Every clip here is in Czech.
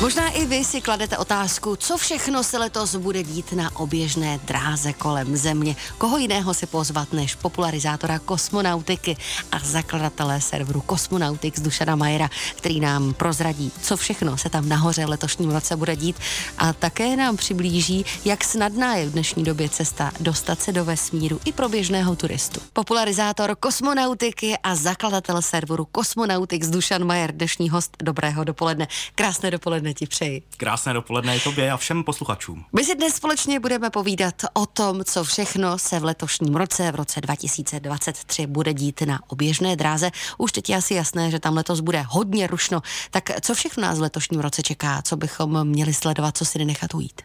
Možná i vy si kladete otázku, co všechno se letos bude dít na oběžné dráze kolem Země. Koho jiného si pozvat než popularizátora kosmonautiky a zakladatele serveru Cosmonautics Dušana Majera, který nám prozradí, co všechno se tam nahoře letošním roce bude dít a také nám přiblíží, jak snadná je v dnešní době cesta dostat se do vesmíru i pro běžného turistu. Popularizátor kosmonautiky a zakladatel serveru Cosmonautics Dušan Majer, dnešní host. Dobrého dopoledne. Krásné dopoledne ti přeji. Krásné dopoledne i tobě a všem posluchačům. My si dnes společně budeme povídat o tom, co všechno se v letošním roce, v roce 2023, bude dít na oběžné dráze. Už teď je asi jasné, že tam letos bude hodně rušno. Tak co všechno nás v letošním roce čeká? Co bychom měli sledovat, co si nenechat ujít?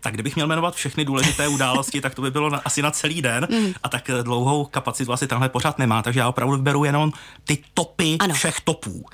Tak kdybych měl jmenovat všechny důležité události, tak to by bylo na, asi na celý den mm. a tak dlouhou kapacitu asi tenhle pořád nemá, takže já opravdu vyberu jenom ty topy ano. všech topů.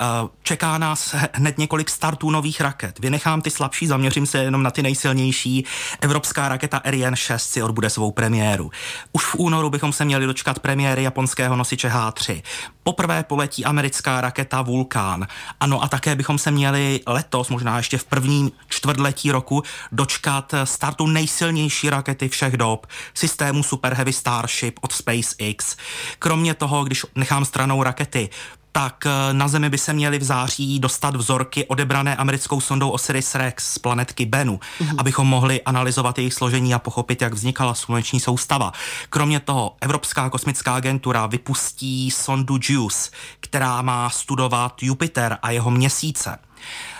Eh, čeká nás hned několik startů nových raket. Vynechám ty slabší, zaměřím se jenom na ty nejsilnější. Evropská raketa Ariane 6 si odbude svou premiéru. Už v únoru bychom se měli dočkat premiéry japonského nosiče H3. Poprvé poletí americká raketa Vulkán. Ano a také bychom se měli letos, možná ještě v prvním čtvrtletí roku, dočkat startu nejsilnější rakety všech dob, systému Super Heavy Starship od SpaceX. Kromě toho, když nechám stranou rakety, tak eh, na Zemi by se měly v září dostat vzorky odebrané americkou sondou Osiris-Rex z planetky Bennu, mm-hmm. abychom mohli analyzovat jejich složení a pochopit, jak vznikala sluneční soustava. Kromě toho Evropská kosmická agentura vypustí sondu JUICE, která má studovat Jupiter a jeho měsíce.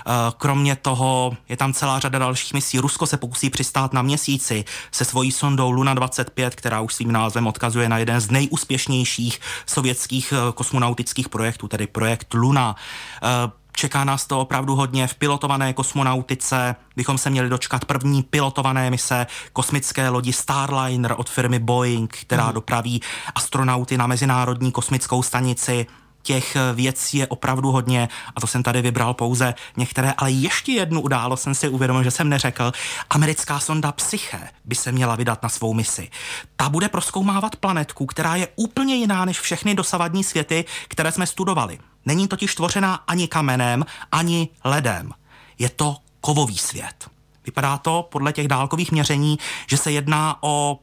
Eh, kromě toho je tam celá řada dalších misí. Rusko se pokusí přistát na měsíci se svojí sondou Luna 25, která už svým názvem odkazuje na jeden z nejúspěšnějších sovětských eh, kosmonautických projektů, tedy projekt Luna. Eh, čeká nás to opravdu hodně. V pilotované kosmonautice bychom se měli dočkat první pilotované mise kosmické lodi Starliner od firmy Boeing, která mm. dopraví astronauty na Mezinárodní kosmickou stanici těch eh, věcí je opravdu hodně a to jsem tady vybral pouze některé, ale ještě jednu událost jsem si uvědomil, že jsem neřekl. Americká sonda Psyche by se měla vydat na svou misi. Ta bude proskoumávat planetku, která je úplně jiná než všechny dosavadní světy, které jsme studovali. Není totiž tvořená ani kamenem, ani ledem. Je to kovový svět. Vypadá to podle těch dálkových měření, že se jedná o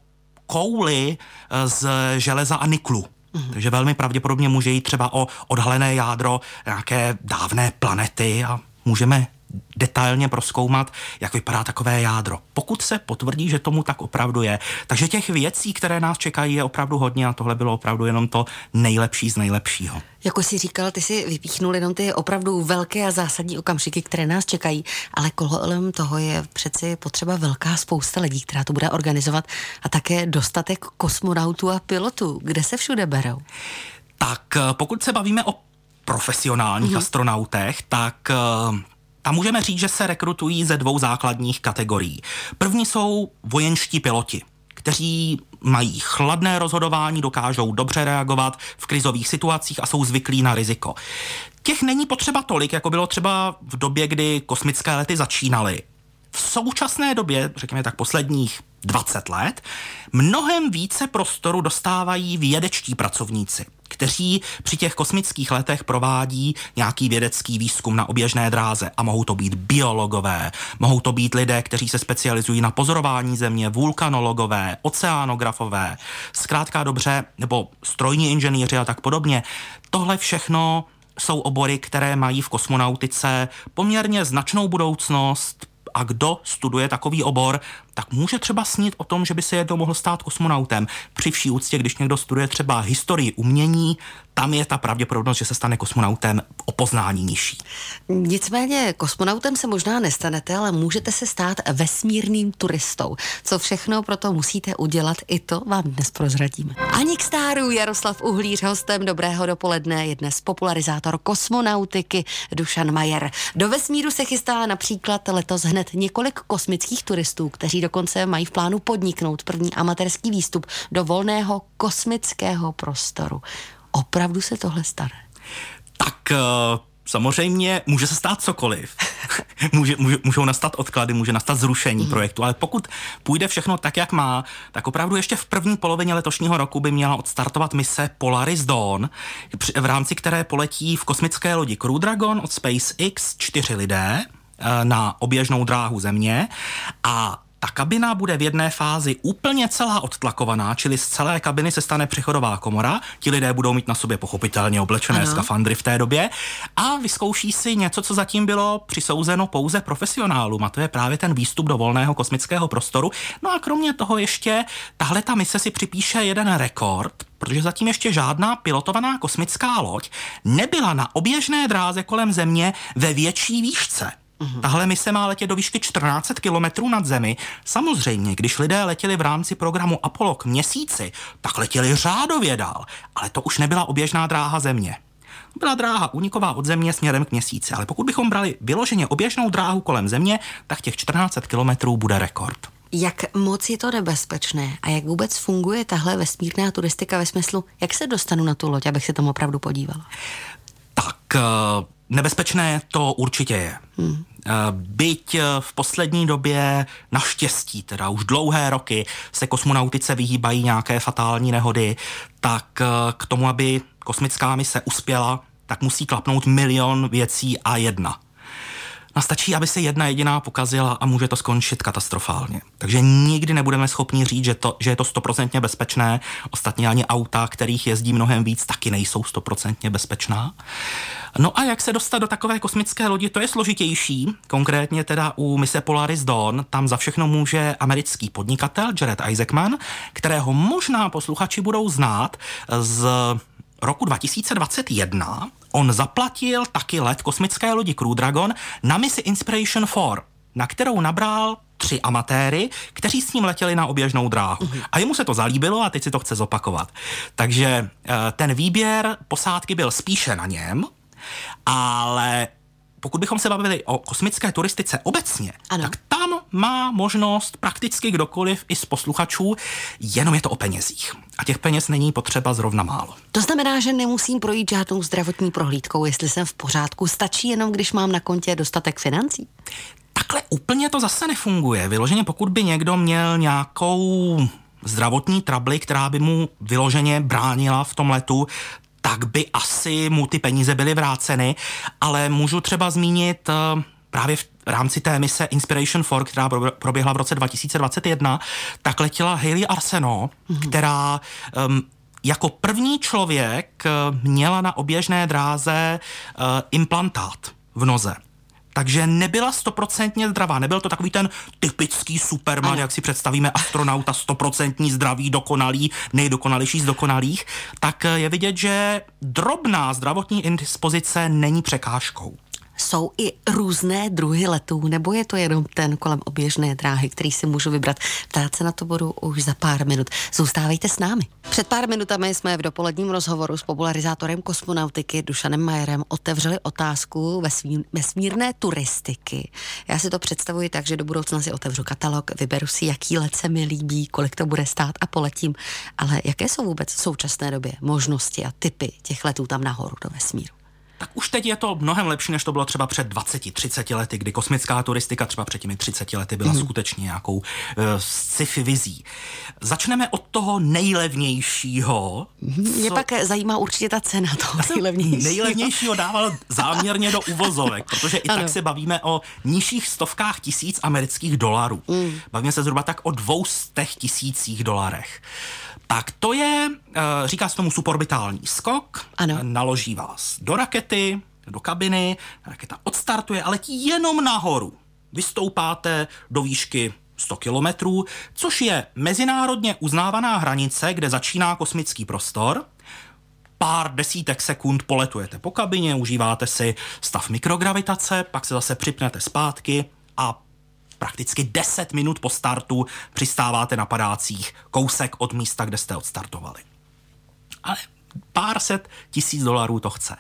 kouli eh, z železa a niklu. Mm-hmm. Takže velmi pravděpodobně může jít třeba o odhalené jádro nějaké dávné planety a můžeme detailně proskoumat, jak vypadá takové jádro. Pokud se potvrdí, že tomu tak opravdu je. Takže těch věcí, které nás čekají, je opravdu hodně a tohle bylo opravdu jenom to nejlepší z nejlepšího. Jako jsi říkal, ty si vypíchnul jenom ty opravdu velké a zásadní okamžiky, které nás čekají, ale kolem toho je přeci potřeba velká spousta lidí, která to bude organizovat a také dostatek kosmonautů a pilotů. Kde se všude berou? Tak eh, pokud se bavíme o profesionálních mm-hmm. astronautech, tak tam můžeme říct, že se rekrutují ze dvou základních kategorií. První jsou vojenští piloti kteří mají chladné rozhodování, dokážou dobře reagovat v krizových situacích a jsou zvyklí na riziko. Těch není potřeba tolik, jako bylo třeba v době, kdy kosmické lety začínaly. V současné době, řekněme tak posledních 20 let, mnohem více prostoru dostávají vědečtí pracovníci, kteří při těch kosmických letech provádí nějaký vědecký výzkum na oběžné dráze a mohou to být biologové, mohou to být lidé, kteří se specializují na pozorování země, vulkanologové, oceánografové, zkrátka dobře, nebo strojní inženýři a tak podobně. Tohle všechno jsou obory, které mají v kosmonautice poměrně značnou budoucnost, a kdo studuje takový obor, tak může třeba snít o tom, že by se jednou mohl stát kosmonautem. Při vší úctě, když někdo studuje třeba historii umění, tam je ta pravděpodobnost, že se stane kosmonautem o poznání nižší. Nicméně kosmonautem se možná nestanete, ale můžete se stát vesmírným turistou. Co všechno pro to musíte udělat, i to vám dnes prozradíme. Ani k stáru Jaroslav Uhlíř, hostem Dobrého dopoledne, je dnes popularizátor kosmonautiky Dušan Majer. Do vesmíru se chystá například letos hned několik kosmických turistů, kteří dokonce mají v plánu podniknout první amatérský výstup do volného kosmického prostoru. Opravdu se tohle stane? Tak uh... Samozřejmě může se stát cokoliv. může, může, můžou nastat odklady, může nastat zrušení mm. projektu, ale pokud půjde všechno tak, jak má, tak opravdu ještě v první polovině letošního roku by měla odstartovat mise Polaris Dawn, v rámci které poletí v kosmické lodi Crew Dragon od SpaceX čtyři lidé, na oběžnou dráhu Země a ta kabina bude v jedné fázi úplně celá odtlakovaná, čili z celé kabiny se stane přechodová komora. Ti lidé budou mít na sobě pochopitelně oblečené ano. skafandry v té době a vyzkouší si něco, co zatím bylo přisouzeno pouze profesionálům, a to je právě ten výstup do volného kosmického prostoru. No a kromě toho ještě tahle ta mise si připíše jeden rekord, protože zatím ještě žádná pilotovaná kosmická loď nebyla na oběžné dráze kolem Země ve větší výšce. Uhum. Tahle mise má letět do výšky 14 kilometrů nad Zemi. Samozřejmě, když lidé letěli v rámci programu Apollo k měsíci, tak letěli řádově dál, ale to už nebyla oběžná dráha Země. Byla dráha uniková od Země směrem k měsíci, ale pokud bychom brali vyloženě oběžnou dráhu kolem Země, tak těch 14 kilometrů bude rekord. Jak moc je to nebezpečné a jak vůbec funguje tahle vesmírná turistika ve smyslu, jak se dostanu na tu loď, abych se tomu opravdu podívala? Tak eh, nebezpečné to určitě je. Hmm. Eh, byť eh, v poslední době naštěstí, teda už dlouhé roky, se kosmonautice vyhýbají nějaké fatální nehody, tak eh, k tomu, aby kosmická mise uspěla, tak musí klapnout milion věcí a jedna. A stačí, aby se jedna jediná pokazila a může to skončit katastrofálně. Takže nikdy nebudeme schopni říct, že, to, že je to stoprocentně bezpečné. Ostatně ani auta, kterých jezdí mnohem víc, taky nejsou stoprocentně bezpečná. No a jak se dostat do takové kosmické lodi, to je složitější. Konkrétně teda u mise Polaris Dawn, tam za všechno může americký podnikatel Jared Isaacman, kterého možná posluchači budou znát z roku 2021 on zaplatil taky let kosmické lodi Crew Dragon na misi Inspiration 4, na kterou nabral tři amatéry, kteří s ním letěli na oběžnou dráhu. Uh-huh. A jemu se to zalíbilo a teď si to chce zopakovat. Takže eh, ten výběr posádky byl spíše na něm, ale pokud bychom se bavili o kosmické turistice obecně, ano. tak tam má možnost prakticky kdokoliv i z posluchačů, jenom je to o penězích. A těch peněz není potřeba zrovna málo. To znamená, že nemusím projít žádnou zdravotní prohlídkou, jestli jsem v pořádku. Stačí jenom, když mám na kontě dostatek financí? Takhle úplně to zase nefunguje. Vyloženě pokud by někdo měl nějakou zdravotní trably, která by mu vyloženě bránila v tom letu, tak by asi mu ty peníze byly vráceny, ale můžu třeba zmínit eh, právě v rámci té mise Inspiration 4, která proběhla v roce 2021, tak letěla Hayley Arseno, mm-hmm. která um, jako první člověk eh, měla na oběžné dráze uh, implantát v noze takže nebyla stoprocentně zdravá. Nebyl to takový ten typický Superman, ano. jak si představíme astronauta, stoprocentní zdravý, dokonalý, nejdokonalější z dokonalých. Tak je vidět, že drobná zdravotní indispozice není překážkou jsou i různé druhy letů, nebo je to jenom ten kolem oběžné dráhy, který si můžu vybrat? Ptát se na to budu už za pár minut. Zůstávejte s námi. Před pár minutami jsme v dopoledním rozhovoru s popularizátorem kosmonautiky Dušanem Majerem otevřeli otázku vesmír, vesmírné turistiky. Já si to představuji tak, že do budoucna si otevřu katalog, vyberu si, jaký let se mi líbí, kolik to bude stát a poletím. Ale jaké jsou vůbec v současné době možnosti a typy těch letů tam nahoru do vesmíru? Tak už teď je to mnohem lepší, než to bylo třeba před 20-30 lety, kdy kosmická turistika třeba před těmi 30 lety byla mm. skutečně nějakou uh, sci-fi vizí. Začneme od toho nejlevnějšího. Mě co... pak zajímá určitě ta cena toho nejlevnějšího. Nejlevnějšího dával záměrně do uvozovek, protože i ano. tak se bavíme o nižších stovkách tisíc amerických dolarů. Mm. Bavíme se zhruba tak o dvoustech tisících dolarech. Tak to je, eh, říká se tomu suborbitální skok, ano. naloží vás do rakety, do kabiny, raketa odstartuje a letí jenom nahoru. Vystoupáte do výšky 100 kilometrů, což je mezinárodně uznávaná hranice, kde začíná kosmický prostor. Pár desítek sekund poletujete po kabině, užíváte si stav mikrogravitace, pak se zase připnete zpátky a prakticky 10 minut po startu přistáváte na padácích kousek od místa, kde jste odstartovali. Ale pár set tisíc dolarů to chce.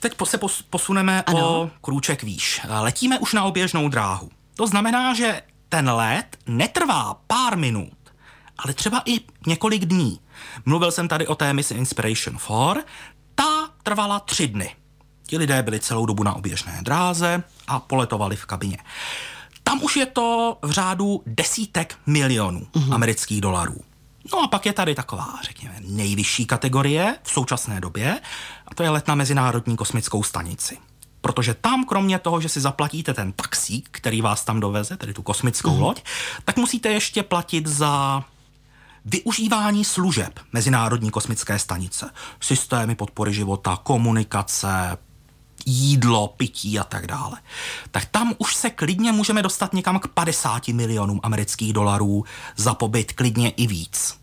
Teď se posuneme ano. o krůček výš. Letíme už na oběžnou dráhu. To znamená, že ten let netrvá pár minut, ale třeba i několik dní. Mluvil jsem tady o té misi Inspiration 4. Ta trvala tři dny. Ti lidé byli celou dobu na oběžné dráze a poletovali v kabině. Tam už je to v řádu desítek milionů mm-hmm. amerických dolarů. No a pak je tady taková, řekněme, nejvyšší kategorie v současné době, a to je let na Mezinárodní kosmickou stanici. Protože tam, kromě toho, že si zaplatíte ten taxík, který vás tam doveze, tedy tu kosmickou mm. loď, tak musíte ještě platit za využívání služeb Mezinárodní kosmické stanice. Systémy podpory života, komunikace, jídlo, pití a tak dále. Tak tam už se klidně můžeme dostat někam k 50 milionům amerických dolarů za pobyt, klidně i víc.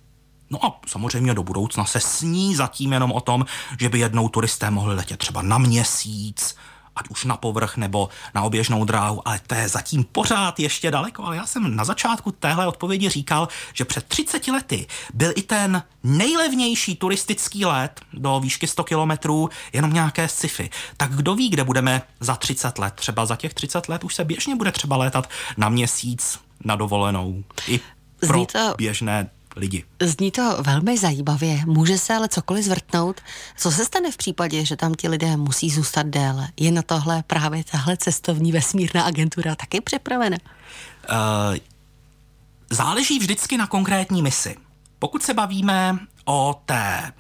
No a samozřejmě do budoucna se sní zatím jenom o tom, že by jednou turisté mohli letět třeba na měsíc, ať už na povrch nebo na oběžnou dráhu, ale to je zatím pořád ještě daleko. Ale já jsem na začátku téhle odpovědi říkal, že před 30 lety byl i ten nejlevnější turistický let do výšky 100 kilometrů jenom nějaké sci-fi. Tak kdo ví, kde budeme za 30 let? Třeba za těch 30 let už se běžně bude třeba létat na měsíc na dovolenou. I pro to... běžné lidi. Zní to velmi zajímavě, může se ale cokoliv zvrtnout. Co se stane v případě, že tam ti lidé musí zůstat déle? Je na tohle právě tahle cestovní vesmírná agentura taky připravena? Uh, záleží vždycky na konkrétní misi. Pokud se bavíme o té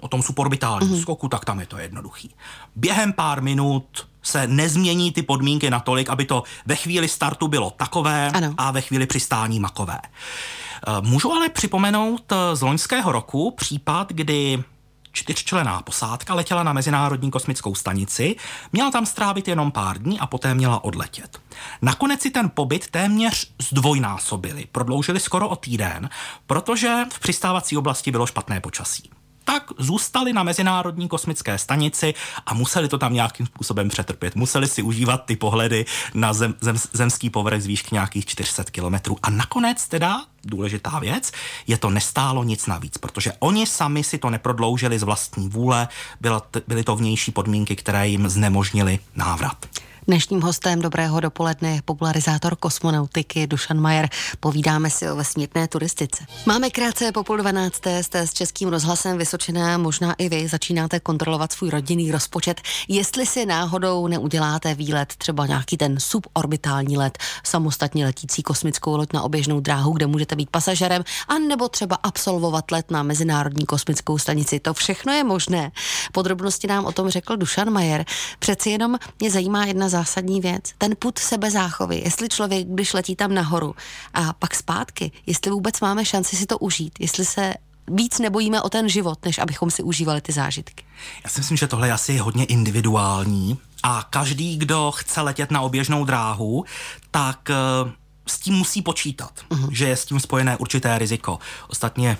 o tom suborbitálním mm-hmm. skoku, tak tam je to jednoduchý. Během pár minut se nezmění ty podmínky natolik, aby to ve chvíli startu bylo takové ano. a ve chvíli přistání makové. Eh, můžu ale připomenout eh, z loňského roku případ, kdy čtyřčlená posádka letěla na Mezinárodní kosmickou stanici, měla tam strávit jenom pár dní a poté měla odletět. Nakonec si ten pobyt téměř zdvojnásobili, prodloužili skoro o týden, protože v přistávací oblasti bylo špatné počasí tak zůstali na Mezinárodní kosmické stanici a museli to tam nějakým způsobem přetrpět. Museli si užívat ty pohledy na zem, zem, zemský povrch z výšky nějakých 400 kilometrů. A nakonec teda, důležitá věc, je to nestálo nic navíc, protože oni sami si to neprodloužili z vlastní vůle, byla, byly to vnější podmínky, které jim znemožnily návrat. Dnešním hostem dobrého dopoledne je popularizátor kosmonautiky Dušan Majer. Povídáme si o vesmírné turistice. Máme krátce po půl dvanácté, jste s Českým rozhlasem Vysočená, možná i vy začínáte kontrolovat svůj rodinný rozpočet. Jestli si náhodou neuděláte výlet, třeba nějaký ten suborbitální let, samostatně letící kosmickou loď na oběžnou dráhu, kde můžete být pasažerem, a nebo třeba absolvovat let na Mezinárodní kosmickou stanici. To všechno je možné. Podrobnosti nám o tom řekl Dušan Majer. Přeci jenom mě zajímá jedna zásadní věc. Ten put sebezáchovy, jestli člověk, když letí tam nahoru a pak zpátky, jestli vůbec máme šanci si to užít, jestli se víc nebojíme o ten život, než abychom si užívali ty zážitky. Já si myslím, že tohle je asi hodně individuální a každý, kdo chce letět na oběžnou dráhu, tak uh, s tím musí počítat, uh-huh. že je s tím spojené určité riziko. Ostatně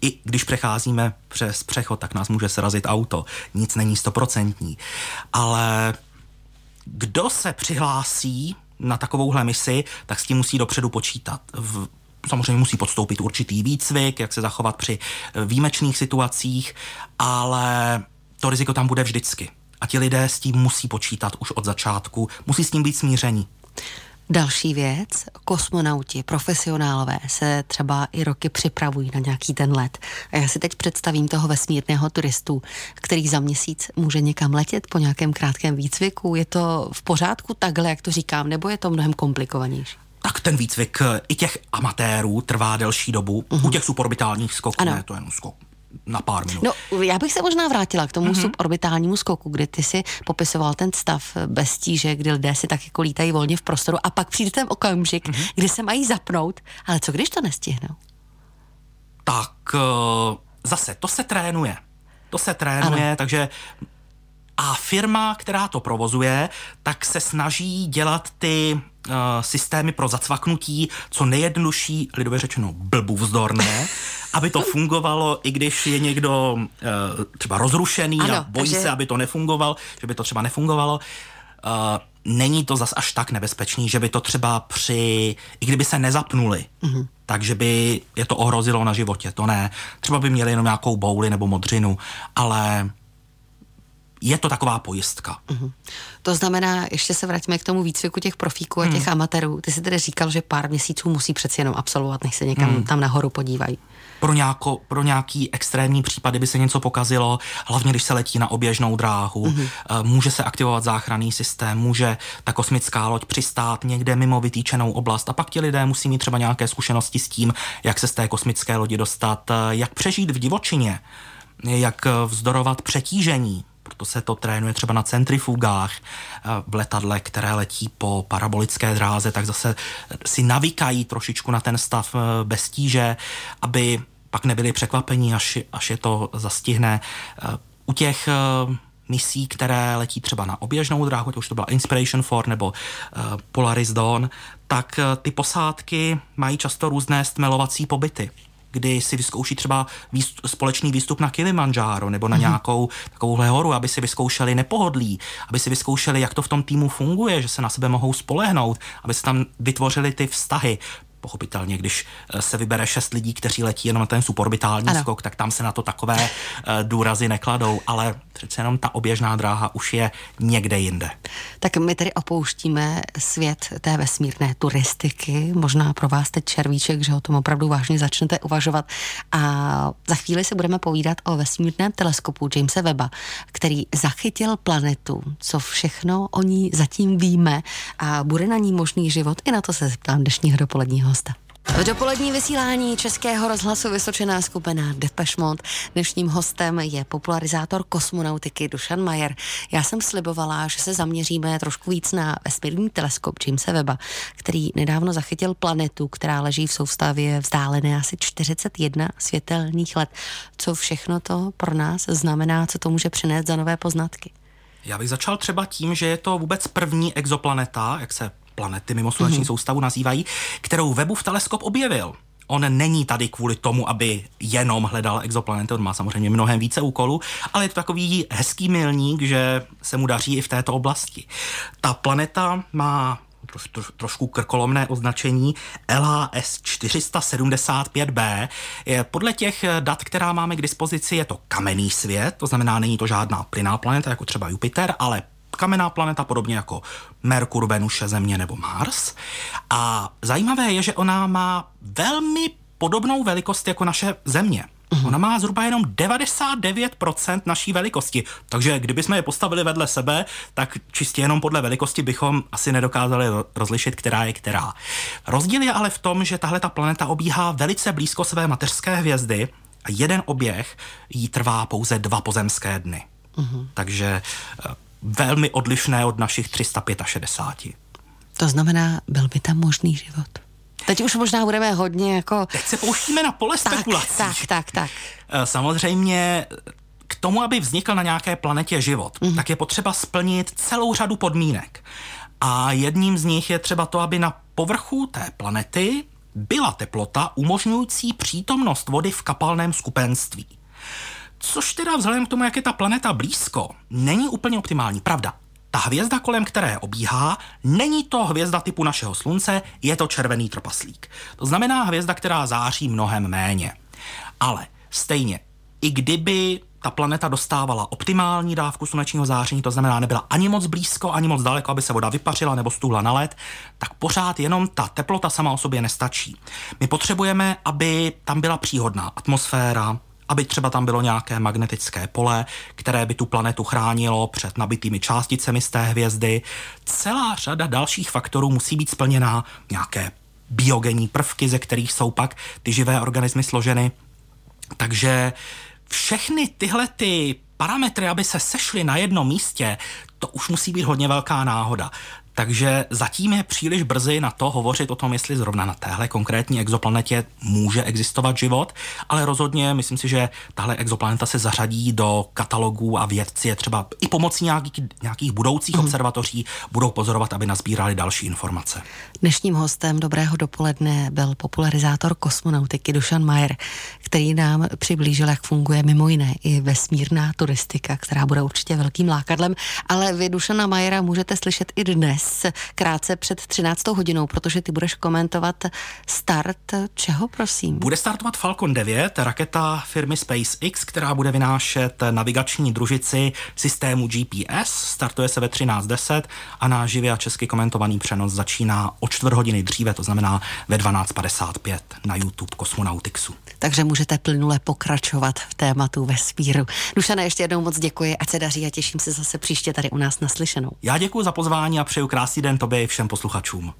i když přecházíme přes přechod, tak nás může srazit auto. Nic není stoprocentní. Ale kdo se přihlásí na takovouhle misi, tak s tím musí dopředu počítat. V, samozřejmě musí podstoupit určitý výcvik, jak se zachovat při eh, výjimečných situacích, ale to riziko tam bude vždycky. A ti lidé s tím musí počítat už od začátku, musí s tím být smíření. Další věc, kosmonauti, profesionálové se třeba i roky připravují na nějaký ten let. A já si teď představím toho vesmírného turistu, který za měsíc může někam letět po nějakém krátkém výcviku. Je to v pořádku takhle, jak to říkám, nebo je to mnohem komplikovanější? tak ten výcvik i těch amatérů trvá delší dobu. Uh-huh. U mhm. těch suborbitálních skoků ano. ne, to je jenom skok na pár minut. No, já bych se možná vrátila k tomu mm-hmm. suborbitálnímu skoku, kdy ty si popisoval ten stav bez tíže, kdy lidé si tak jako lítají volně v prostoru a pak přijde ten okamžik, mm-hmm. kdy se mají zapnout, ale co když to nestihnou? Tak uh, zase, to se trénuje. To se trénuje, ano. takže a firma, která to provozuje, tak se snaží dělat ty systémy pro zacvaknutí co nejjednodušší, lidově řečeno blbůvzdorné, aby to fungovalo, i když je někdo uh, třeba rozrušený ano, a bojí že... se, aby to nefungovalo, že by to třeba nefungovalo. Uh, není to zas až tak nebezpečný, že by to třeba při, i kdyby se nezapnuli, mm-hmm. takže by je to ohrozilo na životě, to ne. Třeba by měli jenom nějakou bouli nebo modřinu, ale je to taková pojistka. Mm-hmm. To znamená, ještě se vraťme k tomu výcviku těch profíků a těch mm. amatérů. Ty jsi tedy říkal, že pár měsíců musí přeci jenom absolvovat, než se někam mm. tam nahoru podívají. Pro, nějako, pro nějaký extrémní případy by se něco pokazilo, hlavně když se letí na oběžnou dráhu, mm-hmm. může se aktivovat záchranný systém, může ta kosmická loď přistát někde mimo vytýčenou oblast a pak ti lidé musí mít třeba nějaké zkušenosti s tím, jak se z té kosmické lodi dostat, eh, jak přežít v divočině, jak vzdorovat přetížení, proto se to trénuje třeba na centrifugách eh, v letadle, které letí po parabolické dráze, tak zase si navykají trošičku na ten stav eh, bez tíže, aby pak nebyli překvapení, až, až je to zastihne. U těch misí, které letí třeba na oběžnou dráhu, to už to byla Inspiration 4 nebo Polaris Dawn, tak ty posádky mají často různé stmelovací pobyty kdy si vyzkouší třeba výst, společný výstup na Kilimanjaro nebo na mm-hmm. nějakou takovouhle horu, aby si vyzkoušeli nepohodlí, aby si vyzkoušeli, jak to v tom týmu funguje, že se na sebe mohou spolehnout, aby se tam vytvořili ty vztahy pochopitelně, když eh, se vybere šest lidí, kteří letí jenom na ten suborbitální ano. skok, tak tam se na to takové uh, důrazy nekladou, ale přece jenom ta oběžná dráha už je někde jinde. Tak my tedy opouštíme svět té vesmírné turistiky, možná pro vás teď červíček, že o tom opravdu vážně začnete uvažovat. A za chvíli se budeme povídat o vesmírném teleskopu Jamesa Weba, který zachytil planetu, co všechno o ní zatím víme. A bude na ní možný život, i na to se zeptám dnešního dopoledního hosta. V dopolední vysílání Českého rozhlasu vysočená skupina Depeche Mode. Dnešním hostem je popularizátor kosmonautiky Dušan Majer. Já jsem slibovala, že se zaměříme trošku víc na vesmírný teleskop Jamesa Weba, který nedávno zachytil planetu, která leží v soustavě vzdálené asi 41 světelných let. Co všechno to pro nás znamená, co to může přinést za nové poznatky? Já bych začal třeba tím, že je to vůbec první exoplaneta, jak se planety mimo sluneční mm-hmm. soustavu nazývají, kterou Webův teleskop objevil. On není tady kvůli tomu, aby jenom hledal exoplanety, on má samozřejmě mnohem více úkolů, ale je to takový hezký milník, že se mu daří i v této oblasti. Ta planeta má troš, troš, trošku krkolomné označení LHS 475b. Je, podle těch dat, která máme k dispozici, je to kamenný svět, to znamená, není to žádná plyná planeta, jako třeba Jupiter, ale kamenná planeta, podobně jako Merkur, Venuše, Země nebo Mars. A zajímavé je, že ona má velmi podobnou velikost jako naše Země. Uhum. Ona má zhruba jenom 99% naší velikosti, takže kdybychom je postavili vedle sebe, tak čistě jenom podle velikosti bychom asi nedokázali rozlišit, která je která. Rozdíl je ale v tom, že tahle ta planeta obíhá velice blízko své mateřské hvězdy a jeden oběh jí trvá pouze dva pozemské dny. Uhum. Takže eh, velmi odlišné od našich 365. To znamená, byl by tam možný život. Teď už možná budeme hodně jako... Teď se pouštíme na pole tak, spekulací. Tak, tak, tak. Eh, samozřejmě k tomu, aby vznikl na nějaké planetě život, mm. tak je potřeba splnit celou řadu podmínek. A jedním z nich je třeba to, aby na povrchu té planety byla teplota umožňující přítomnost vody v kapalném skupenství. Což teda vzhledem k tomu, jak je ta planeta blízko, není úplně optimální. Pravda, ta hvězda, kolem které obíhá, není to hvězda typu našeho slunce, je to červený trpaslík. To znamená hvězda, která září mnohem méně. Ale stejně, i kdyby ta planeta dostávala optimální dávku slunečního záření, to znamená, nebyla ani moc blízko, ani moc daleko, aby se voda vypařila nebo stůhla na led, tak pořád jenom ta teplota sama o sobě nestačí. My potřebujeme, aby tam byla příhodná atmosféra, aby třeba tam bylo nějaké magnetické pole, které by tu planetu chránilo před nabitými částicemi z té hvězdy. Celá řada dalších faktorů musí být splněná, nějaké biogenní prvky, ze kterých jsou pak ty živé organismy složeny. Takže všechny tyhle ty parametry, aby se sešly na jednom místě, to už musí být hodně velká náhoda. Takže zatím je příliš brzy na to hovořit o tom, jestli zrovna na téhle konkrétní exoplanetě může existovat život, ale rozhodně myslím si, že tahle exoplaneta se zařadí do katalogů a vědci je třeba i pomocí nějakých, nějakých budoucích mm. observatoří budou pozorovat, aby nazbírali další informace. Dnešním hostem dobrého dopoledne byl popularizátor kosmonautiky Dušan Majer, který nám přiblížil, jak funguje mimo jiné i vesmírná turistika, která bude určitě velkým lákadlem, ale vy Dušana Majera můžete slyšet i dnes dnes, krátce před 13. hodinou, protože ty budeš komentovat start čeho, prosím? Bude startovat Falcon 9, raketa firmy SpaceX, která bude vynášet navigační družici systému GPS. Startuje se ve 13.10 a náš živě a česky komentovaný přenos začíná o čtvrt hodiny dříve, to znamená ve 12.55 na YouTube Kosmonautixu. Takže můžete plynule pokračovat v tématu vesmíru. Dušana, ještě jednou moc děkuji, ať se daří a těším se zase příště tady u nás naslyšenou. Já děkuji za pozvání a přeju krásný den tobě i všem posluchačům.